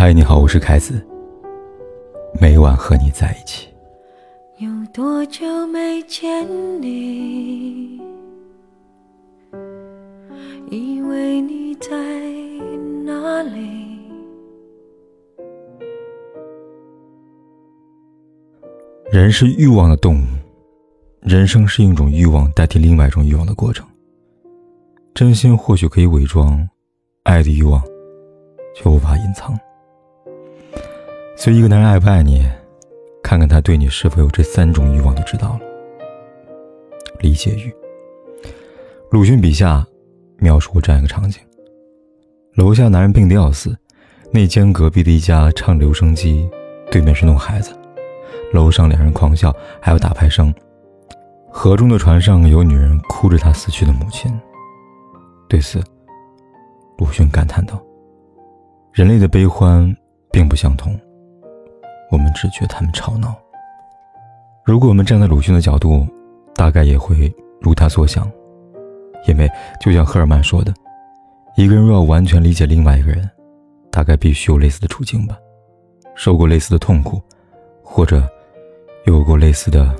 嗨，你好，我是凯子。每晚和你在一起。有多久没见你？以为你在哪里？人是欲望的动物，人生是一种欲望代替另外一种欲望的过程。真心或许可以伪装，爱的欲望却无法隐藏。所以，一个男人爱不爱你，看看他对你是否有这三种欲望就知道了。理解欲。鲁迅笔下描述过这样一个场景：楼下男人病得要死，那间隔壁的一家唱留声机，对面是弄孩子，楼上两人狂笑，还有打牌声。河中的船上有女人哭着她死去的母亲。对此，鲁迅感叹道：“人类的悲欢并不相同。”我们只觉他们吵闹。如果我们站在鲁迅的角度，大概也会如他所想，因为就像赫尔曼说的，一个人若要完全理解另外一个人，大概必须有类似的处境吧，受过类似的痛苦，或者有过类似的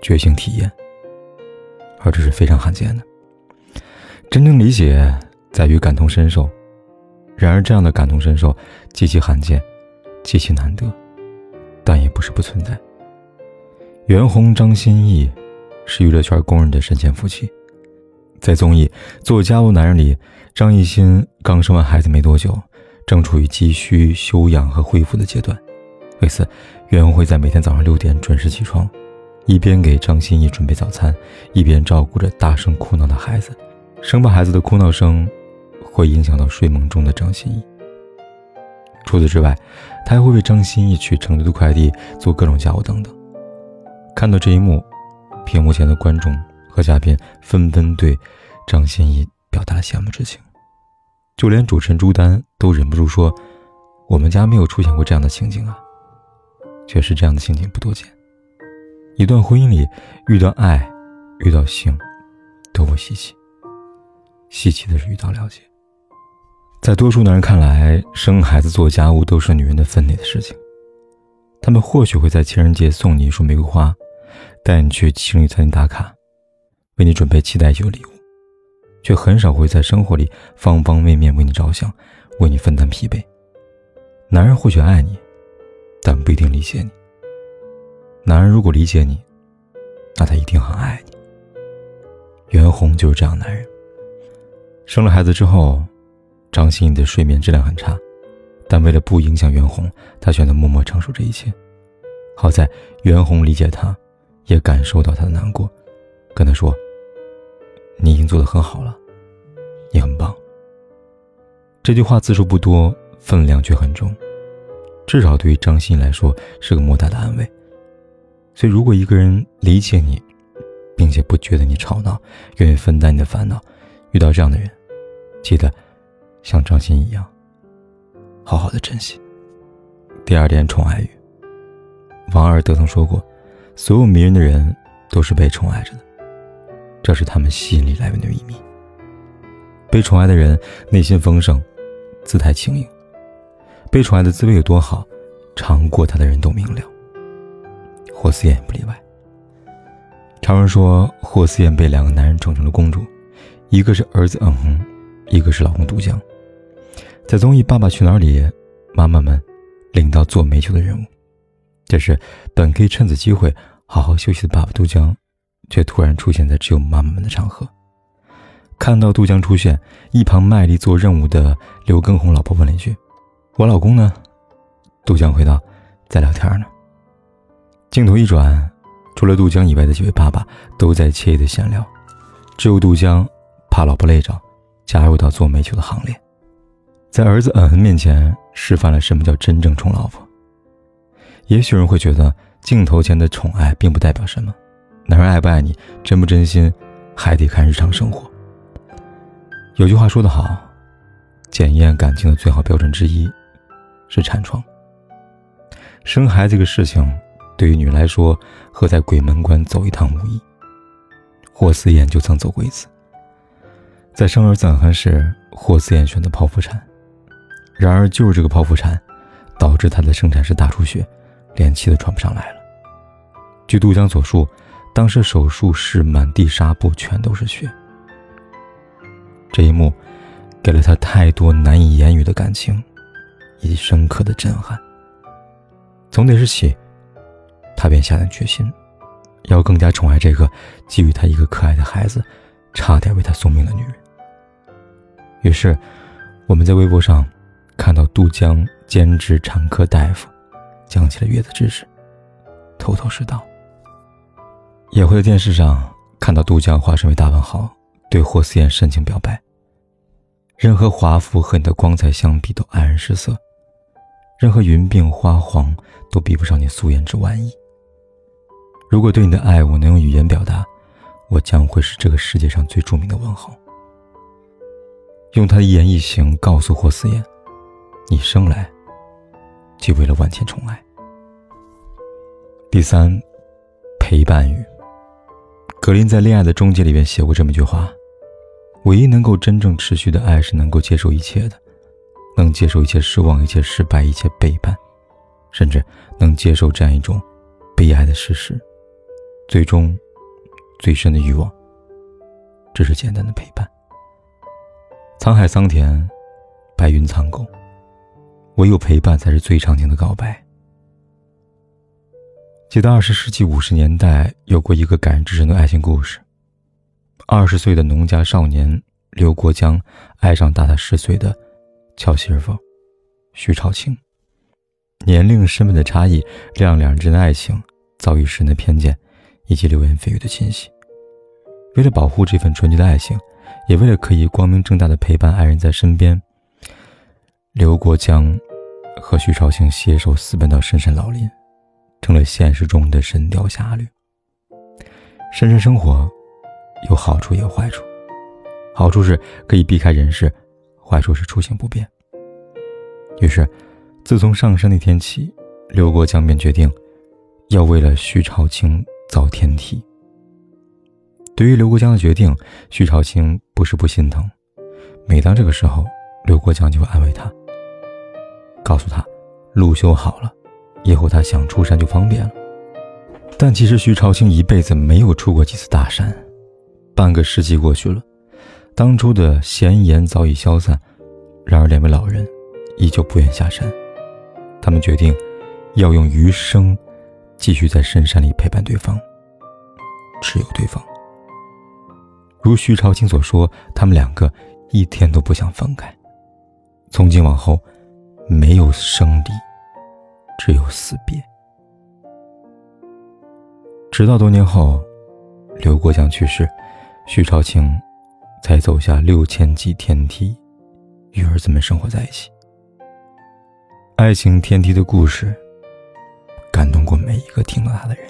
觉醒体验，而这是非常罕见的。真正理解在于感同身受，然而这样的感同身受极其罕见，极其难得。但也不是不存在。袁弘、张歆艺是娱乐圈公认的神仙夫妻。在综艺《做家务男人》里，张艺兴刚生完孩子没多久，正处于急需休养和恢复的阶段。为此，袁弘会在每天早上六点准时起床，一边给张歆艺准备早餐，一边照顾着大声哭闹的孩子，生怕孩子的哭闹声会影响到睡梦中的张歆艺。除此之外，他还会为张歆艺取成都的快递、做各种家务等等。看到这一幕，屏幕前的观众和嘉宾纷纷对张歆艺表达了羡慕之情，就连主持人朱丹都忍不住说：“我们家没有出现过这样的情景啊。”确实，这样的情景不多见。一段婚姻里，遇到爱、遇到性，都不稀奇。稀奇的是遇到了解。在多数男人看来，生孩子、做家务都是女人的分内的事情。他们或许会在情人节送你一束玫瑰花，带你去情侣餐厅打卡，为你准备期待已久的礼物，却很少会在生活里方方面面为你着想，为你分担疲惫。男人或许爱你，但不一定理解你。男人如果理解你，那他一定很爱你。袁弘就是这样男人。生了孩子之后。张歆艺的睡眠质量很差，但为了不影响袁弘，他选择默默承受这一切。好在袁弘理解他，也感受到他的难过，跟他说：“你已经做得很好了，你很棒。”这句话字数不多，分量却很重，至少对于张歆艺来说是个莫大的安慰。所以，如果一个人理解你，并且不觉得你吵闹，愿意分担你的烦恼，遇到这样的人，记得。像张欣一样，好好的珍惜。第二点，宠爱欲。王尔德曾说过：“所有迷人的人都是被宠爱着的，这是他们吸引力来源的秘密。”被宠爱的人内心丰盛，姿态轻盈。被宠爱的滋味有多好，尝过它的人都明了。霍思燕也不例外。常人说，霍思燕被两个男人宠成了公主，一个是儿子嗯哼，一个是老公杜江。在综艺《爸爸去哪儿》里，妈妈们领到做煤球的任务。这时，本可以趁此机会好好休息的爸爸杜江，却突然出现在只有妈妈们的场合。看到杜江出现，一旁卖力做任务的刘畊宏老婆问了一句：“我老公呢？”杜江回道：“在聊天呢。”镜头一转，除了杜江以外的几位爸爸都在惬意的闲聊，只有杜江怕老婆累着，加入到做煤球的行列。在儿子嗯嗯面前示范了什么叫真正宠老婆。也许人会觉得镜头前的宠爱并不代表什么，男人爱不爱你，真不真心，还得看日常生活。有句话说得好，检验感情的最好标准之一是产床。生孩子这个事情，对于女人来说和在鬼门关走一趟无异。霍思燕就曾走过一次。在生儿子恩恩时，霍思燕选择剖腹产。然而，就是这个剖腹产，导致他的生产室大出血，连气都喘不上来了。据杜江所述，当时手术室满地纱布，全都是血。这一幕，给了他太多难以言语的感情，以及深刻的震撼。从那时起，他便下定决心，要更加宠爱这个给予他一个可爱的孩子，差点为他送命的女人。于是，我们在微博上看到杜江兼职产科大夫，讲起了月子知识，头头是道。也会在电视上看到杜江化身为大文豪，对霍思燕深情表白。任何华服和你的光彩相比，都黯然失色；任何云鬓花黄，都比不上你素颜之万亿。如果对你的爱我能用语言表达，我将会是这个世界上最著名的文豪。用他的一言一行告诉霍思燕：你生来就为了万千宠爱。第三，陪伴语。格林在《恋爱的终结》里面写过这么一句话：“唯一能够真正持续的爱，是能够接受一切的，能接受一切失望、一切失败、一切背叛，甚至能接受这样一种悲哀的事实。最终，最深的欲望，只是简单的陪伴。沧海桑田，白云苍狗，唯有陪伴才是最长情的告白。”记得二十世纪五十年代有过一个感人至深的爱情故事。二十岁的农家少年刘国江爱上大他十岁的俏媳妇徐朝清，年龄、身份的差异让两人之间的爱情遭遇世人的偏见以及流言蜚语的侵袭。为了保护这份纯洁的爱情，也为了可以光明正大的陪伴爱人在身边，刘国江和徐朝清携手私奔到深山老林。成了现实中的神雕侠侣。深山生活有好处也有坏处，好处是可以避开人世，坏处是出行不便。于是，自从上山那天起，刘国江便决定要为了徐朝清造天梯。对于刘国江的决定，徐朝清不是不心疼。每当这个时候，刘国江就会安慰他，告诉他路修好了。以后他想出山就方便了，但其实徐朝清一辈子没有出过几次大山。半个世纪过去了，当初的闲言早已消散，然而两位老人依旧不愿下山。他们决定要用余生继续在深山里陪伴对方，只有对方。如徐朝清所说，他们两个一天都不想分开。从今往后，没有生离。只有死别。直到多年后，刘国江去世，徐朝清才走下六千级天梯，与儿子们生活在一起。爱情天梯的故事，感动过每一个听到他的人。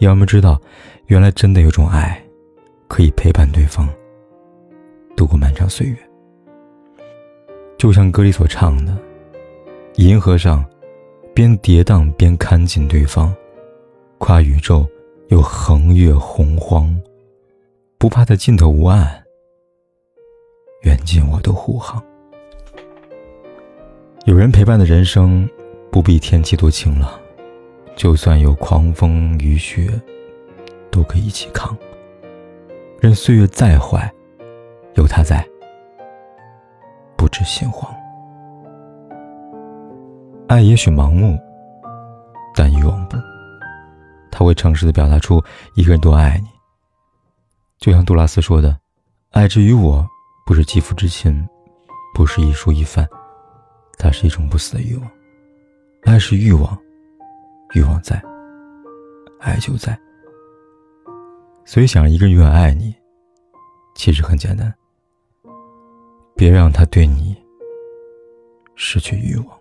要么知道，原来真的有种爱，可以陪伴对方度过漫长岁月。就像歌里所唱的。银河上，边跌宕边看紧对方，跨宇宙又横越洪荒，不怕在尽头无岸，远近我都护航。有人陪伴的人生，不必天气多晴朗，就算有狂风雨雪，都可以一起扛。任岁月再坏，有他在，不知心慌。爱也许盲目，但欲望不。他会诚实的表达出一个人多爱你。就像杜拉斯说的：“爱之于我，不是肌肤之亲，不是一蔬一饭，它是一种不死的欲望。爱是欲望，欲望在，爱就在。所以，想让一个人永远爱你，其实很简单。别让他对你失去欲望。”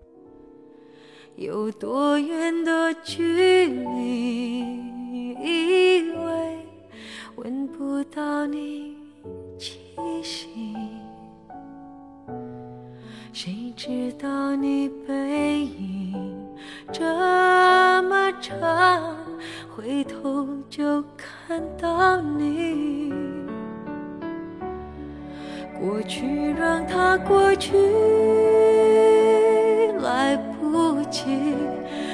有多远的距离，以为闻不到你气息，谁知道你背影这么长，回头过去来不，及，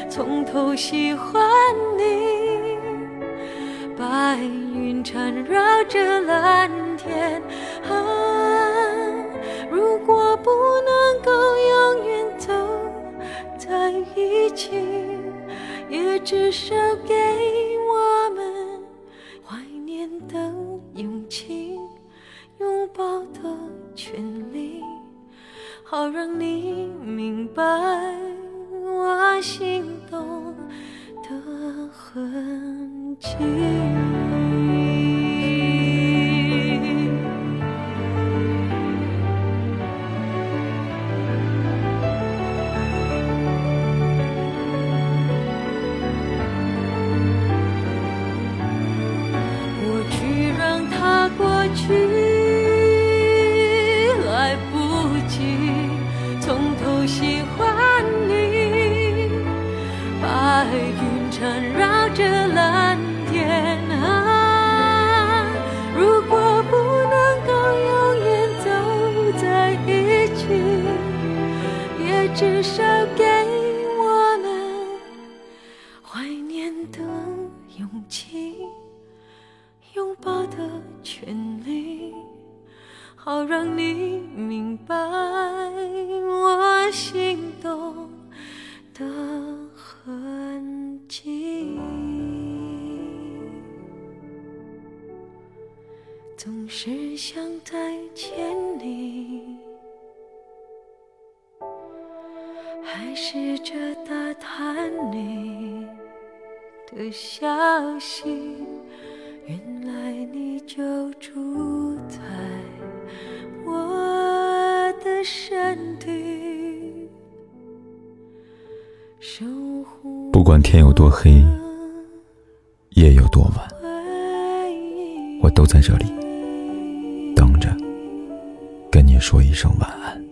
从头喜欢你。白云缠绕着蓝天，记过去让它过去来不及从头喜欢你白云缠绕至少给我们怀念的勇气。拥抱的权利，好让你明白我心动的消息。原来你就住在我的身体，不管天有多黑，夜有多晚，我都在这里等着，跟你说一声晚安。